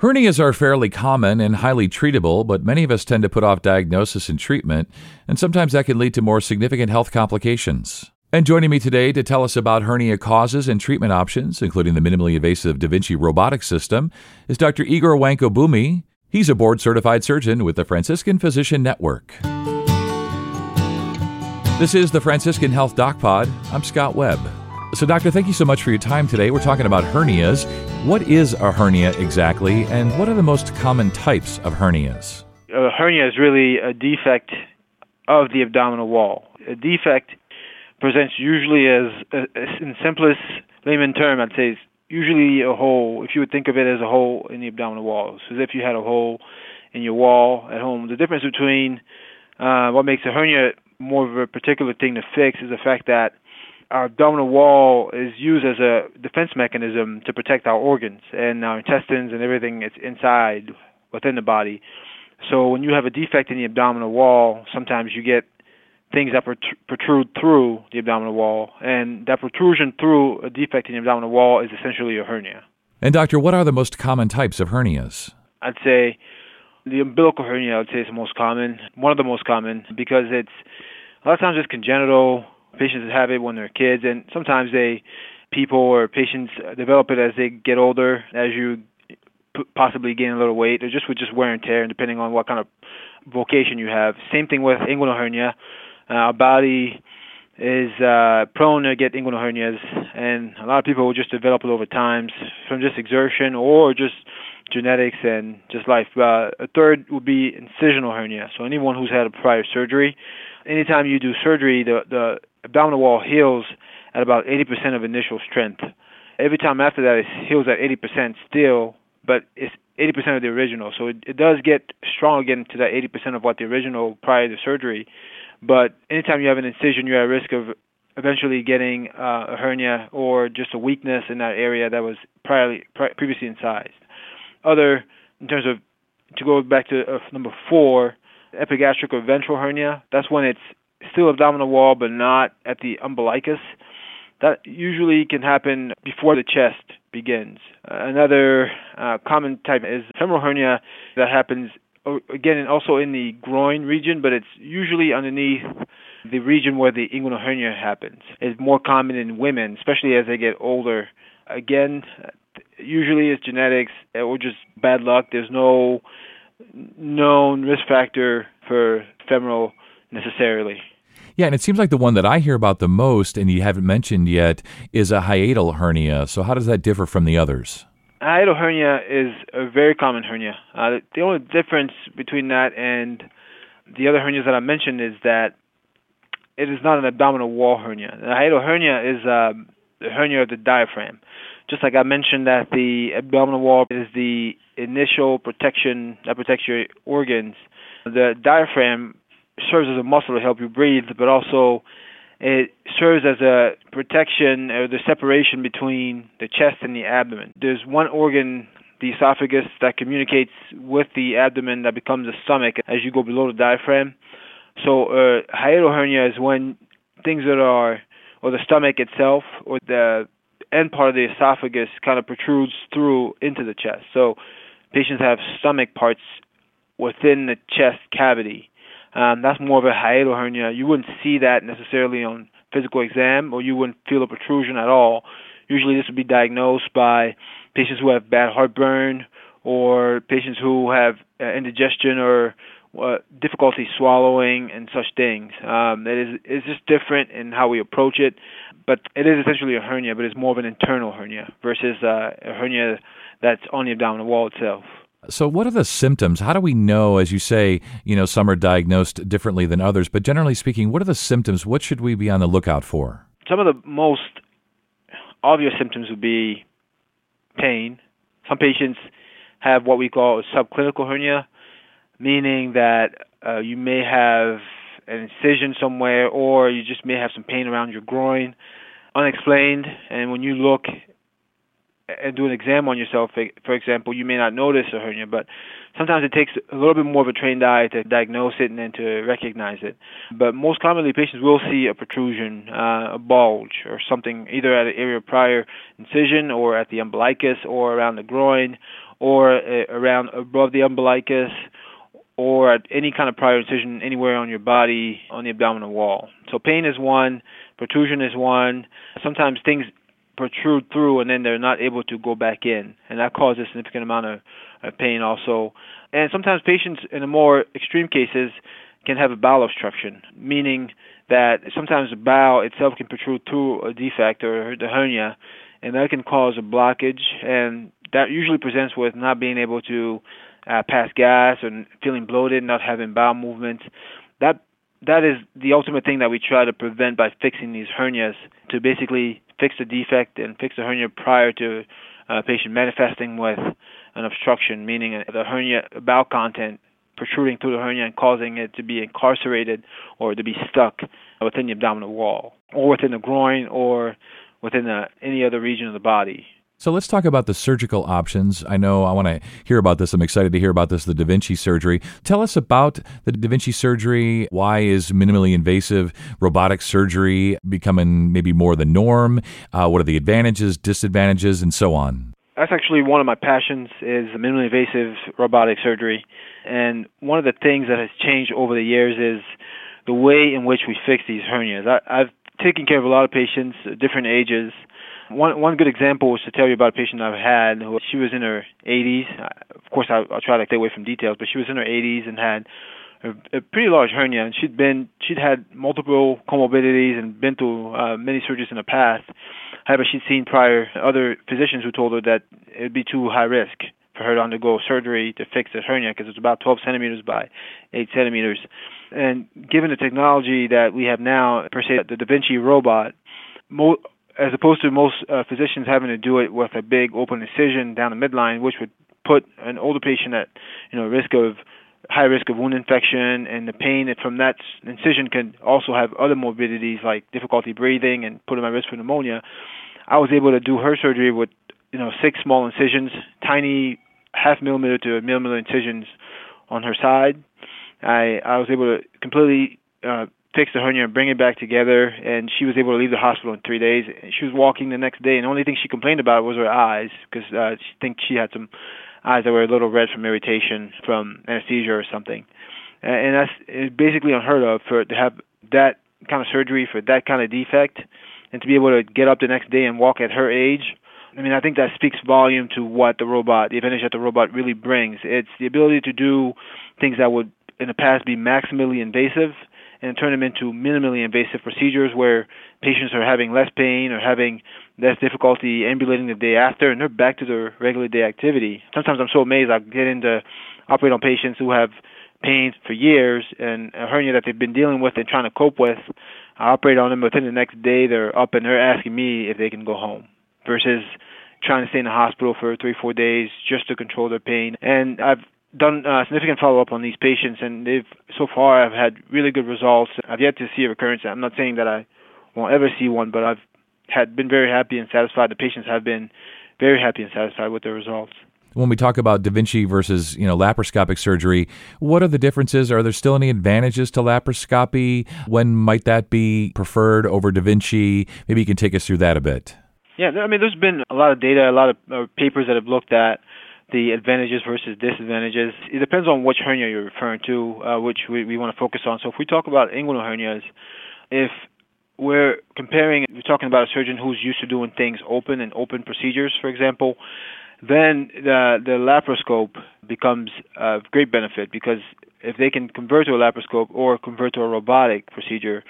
Hernias are fairly common and highly treatable, but many of us tend to put off diagnosis and treatment, and sometimes that can lead to more significant health complications. And joining me today to tell us about hernia causes and treatment options, including the minimally invasive Da Vinci robotic system, is Dr. Igor Wankobumi. He's a board certified surgeon with the Franciscan Physician Network. This is the Franciscan Health Doc Pod. I'm Scott Webb. So, Doctor, thank you so much for your time today. We're talking about hernias. What is a hernia exactly, and what are the most common types of hernias? A hernia is really a defect of the abdominal wall. A defect presents usually as, in simplest layman term, I'd say, usually a hole. If you would think of it as a hole in the abdominal wall, so as if you had a hole in your wall at home. The difference between uh, what makes a hernia more of a particular thing to fix is the fact that our abdominal wall is used as a defense mechanism to protect our organs and our intestines and everything that's inside within the body. So when you have a defect in the abdominal wall, sometimes you get things that protrude through the abdominal wall, and that protrusion through a defect in the abdominal wall is essentially a hernia. And doctor, what are the most common types of hernias? I'd say the umbilical hernia. I would say is the most common, one of the most common, because it's a lot of times it's congenital Patients have it when they're kids, and sometimes they people or patients develop it as they get older, as you possibly gain a little weight, or just with just wear and tear, and depending on what kind of vocation you have. Same thing with inguinal hernia. Uh, our body is uh, prone to get inguinal hernias, and a lot of people will just develop it over time from just exertion or just genetics and just life. Uh, a third would be incisional hernia. So anyone who's had a prior surgery, anytime you do surgery, the the abdominal wall heals at about 80% of initial strength. Every time after that, it heals at 80% still, but it's 80% of the original. So it, it does get strong again to that 80% of what the original prior to surgery. But anytime you have an incision, you're at risk of eventually getting uh, a hernia or just a weakness in that area that was priorly, pri- previously incised. Other, in terms of, to go back to uh, number four, epigastric or ventral hernia, that's when it's still abdominal wall but not at the umbilicus. That usually can happen before the chest begins. Another uh, common type is femoral hernia that happens uh, again also in the groin region, but it's usually underneath the region where the inguinal hernia happens. It's more common in women, especially as they get older. Again, usually it's genetics or just bad luck. There's no known risk factor for femoral necessarily. Yeah, and it seems like the one that I hear about the most, and you haven't mentioned yet, is a hiatal hernia. So, how does that differ from the others? Hiatal hernia is a very common hernia. Uh, the only difference between that and the other hernias that I mentioned is that it is not an abdominal wall hernia. The hiatal hernia is uh, the hernia of the diaphragm. Just like I mentioned that the abdominal wall is the initial protection that protects your organs, the diaphragm serves as a muscle to help you breathe, but also it serves as a protection or the separation between the chest and the abdomen. There's one organ, the esophagus, that communicates with the abdomen that becomes the stomach as you go below the diaphragm. So, uh, hiatal hernia is when things that are, or the stomach itself, or the end part of the esophagus kind of protrudes through into the chest. So, patients have stomach parts within the chest cavity um, that's more of a hiatal hernia. You wouldn't see that necessarily on physical exam, or you wouldn't feel a protrusion at all. Usually, this would be diagnosed by patients who have bad heartburn or patients who have uh, indigestion or uh, difficulty swallowing and such things. Um, it is it's just different in how we approach it, but it is essentially a hernia, but it's more of an internal hernia versus uh, a hernia that's on the abdominal wall itself. So, what are the symptoms? How do we know, as you say, you know, some are diagnosed differently than others, but generally speaking, what are the symptoms? What should we be on the lookout for? Some of the most obvious symptoms would be pain. Some patients have what we call a subclinical hernia, meaning that uh, you may have an incision somewhere or you just may have some pain around your groin, unexplained, and when you look and do an exam on yourself, for example, you may not notice a hernia, but sometimes it takes a little bit more of a trained eye to diagnose it and then to recognize it. But most commonly, patients will see a protrusion, uh, a bulge, or something either at an area prior incision or at the umbilicus or around the groin or uh, around above the umbilicus or at any kind of prior incision anywhere on your body on the abdominal wall. So pain is one, protrusion is one. Sometimes things protrude through and then they're not able to go back in, and that causes a significant amount of, of pain also. And sometimes patients in the more extreme cases can have a bowel obstruction, meaning that sometimes the bowel itself can protrude through a defect or the hernia, and that can cause a blockage, and that usually presents with not being able to uh, pass gas and feeling bloated, not having bowel movements. That that is the ultimate thing that we try to prevent by fixing these hernias to basically fix the defect and fix the hernia prior to a patient manifesting with an obstruction, meaning the hernia bowel content protruding through the hernia and causing it to be incarcerated or to be stuck within the abdominal wall or within the groin or within the, any other region of the body. So let's talk about the surgical options. I know I want to hear about this. I'm excited to hear about this, the Da Vinci surgery. Tell us about the Da Vinci surgery. Why is minimally invasive robotic surgery becoming maybe more the norm? Uh, what are the advantages, disadvantages, and so on? That's actually one of my passions is minimally invasive robotic surgery. And one of the things that has changed over the years is the way in which we fix these hernias. I, I've taken care of a lot of patients, different ages, one one good example was to tell you about a patient I've had. Who, she was in her 80s. Of course, I, I'll try to stay away from details, but she was in her 80s and had a, a pretty large hernia, and she'd been she'd had multiple comorbidities and been through uh, many surgeries in the past. However, she'd seen prior other physicians who told her that it would be too high risk for her to undergo surgery to fix the hernia because it's about 12 centimeters by 8 centimeters. And given the technology that we have now, per se, the Da Vinci robot, mo- as opposed to most uh, physicians having to do it with a big open incision down the midline, which would put an older patient at you know risk of high risk of wound infection, and the pain from that incision can also have other morbidities like difficulty breathing and put them at risk for pneumonia. I was able to do her surgery with you know six small incisions, tiny half millimeter to a millimeter incisions on her side. I I was able to completely uh, fix the hernia and bring it back together. And she was able to leave the hospital in three days. She was walking the next day, and the only thing she complained about was her eyes because uh, she thinks she had some eyes that were a little red from irritation from anesthesia or something. And that's basically unheard of for to have that kind of surgery for that kind of defect, and to be able to get up the next day and walk at her age. I mean, I think that speaks volume to what the robot, the advantage that the robot really brings. It's the ability to do things that would in the past be maximally invasive and turn them into minimally invasive procedures where patients are having less pain or having less difficulty ambulating the day after and they're back to their regular day activity. Sometimes I'm so amazed I get into operate on patients who have pain for years and a hernia that they've been dealing with and trying to cope with. I operate on them within the next day they're up and they're asking me if they can go home versus trying to stay in the hospital for three, four days just to control their pain. And I've done uh, significant follow up on these patients, and they've so far I've had really good results. I've yet to see a recurrence. I'm not saying that I won't ever see one, but I've had been very happy and satisfied. The patients have been very happy and satisfied with their results. When we talk about Da Vinci versus you know laparoscopic surgery, what are the differences? Are there still any advantages to laparoscopy? When might that be preferred over Da Vinci? Maybe you can take us through that a bit. Yeah, I mean, there's been a lot of data, a lot of uh, papers that have looked at the advantages versus disadvantages. It depends on which hernia you're referring to, uh, which we, we want to focus on. So if we talk about inguinal hernias, if we're comparing, we're talking about a surgeon who's used to doing things open and open procedures, for example, then the, the laparoscope becomes of great benefit because if they can convert to a laparoscope or convert to a robotic procedure,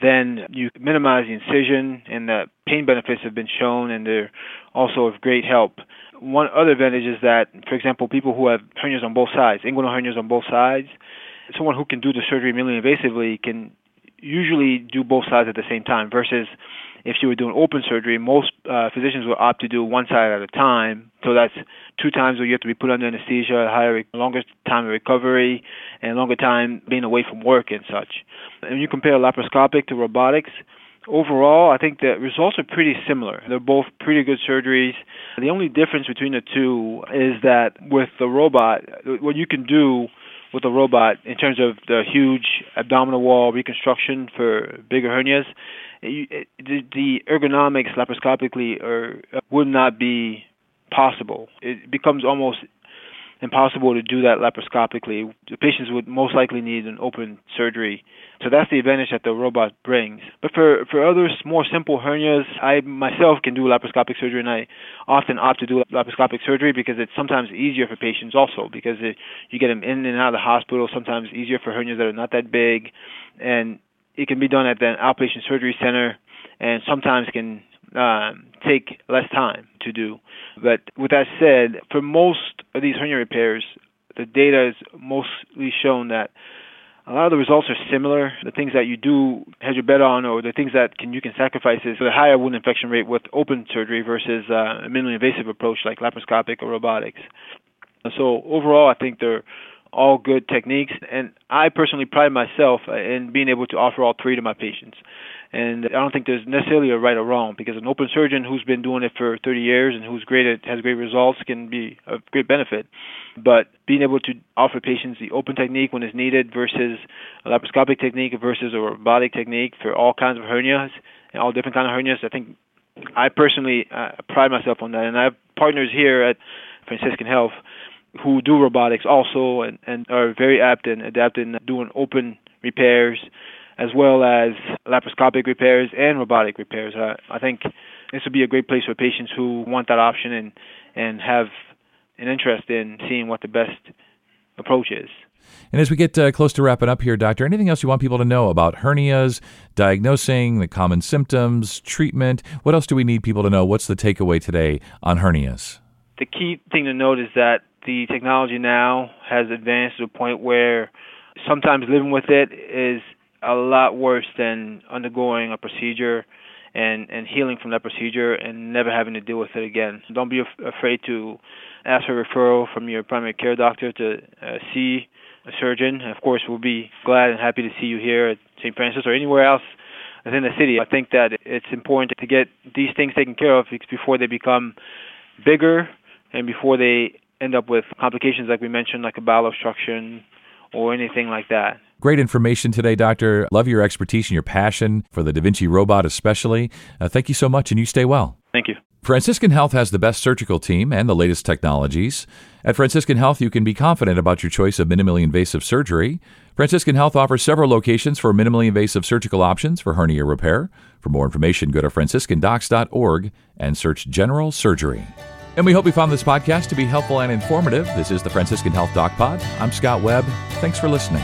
then you minimize the incision and the pain benefits have been shown and they're also of great help one other advantage is that, for example, people who have hernias on both sides, inguinal hernias on both sides, someone who can do the surgery minimally invasively can usually do both sides at the same time versus if you were doing open surgery, most uh, physicians will opt to do one side at a time. So that's two times where you have to be put under anesthesia, a higher, longer time of recovery, and longer time being away from work and such. And you compare laparoscopic to robotics, overall, I think the results are pretty similar. They're both pretty good surgeries. The only difference between the two is that with the robot, what you can do with the robot in terms of the huge abdominal wall reconstruction for bigger hernias, the ergonomics laparoscopically are, would not be possible. It becomes almost impossible to do that laparoscopically. The patients would most likely need an open surgery. So that's the advantage that the robot brings. But for, for others, more simple hernias, I myself can do laparoscopic surgery, and I often opt to do laparoscopic surgery because it's sometimes easier for patients also because it, you get them in and out of the hospital, sometimes easier for hernias that are not that big, and it can be done at an outpatient surgery center, and sometimes can um, take less time to do. But with that said, for most of these hernia repairs, the data has mostly shown that a lot of the results are similar. The things that you do hedge your bet on, or the things that can you can sacrifice, is the higher wound infection rate with open surgery versus uh, a minimally invasive approach like laparoscopic or robotics. So overall, I think they're all good techniques, and I personally pride myself in being able to offer all three to my patients. And I don't think there's necessarily a right or wrong because an open surgeon who's been doing it for 30 years and who's great at has great results can be a great benefit. But being able to offer patients the open technique when it's needed versus a laparoscopic technique versus a robotic technique for all kinds of hernias and all different kinds of hernias, I think I personally uh, pride myself on that. And I have partners here at Franciscan Health who do robotics also and, and are very apt and adept in doing open repairs as well as laparoscopic repairs and robotic repairs. Uh, I think this would be a great place for patients who want that option and and have an interest in seeing what the best approach is. And as we get uh, close to wrapping up here, Doctor, anything else you want people to know about hernias, diagnosing, the common symptoms, treatment? What else do we need people to know? What's the takeaway today on hernias? The key thing to note is that the technology now has advanced to a point where sometimes living with it is a lot worse than undergoing a procedure and and healing from that procedure and never having to deal with it again. Don't be af- afraid to ask for a referral from your primary care doctor to uh, see a surgeon. Of course, we'll be glad and happy to see you here at St. Francis or anywhere else within the city. I think that it's important to get these things taken care of before they become bigger and before they end up with complications like we mentioned, like a bowel obstruction or anything like that. Great information today, Doctor. Love your expertise and your passion for the Da Vinci robot, especially. Uh, thank you so much, and you stay well. Thank you. Franciscan Health has the best surgical team and the latest technologies. At Franciscan Health, you can be confident about your choice of minimally invasive surgery. Franciscan Health offers several locations for minimally invasive surgical options for hernia repair. For more information, go to franciscandocs.org and search general surgery. And we hope you found this podcast to be helpful and informative. This is the Franciscan Health Doc Pod. I'm Scott Webb. Thanks for listening.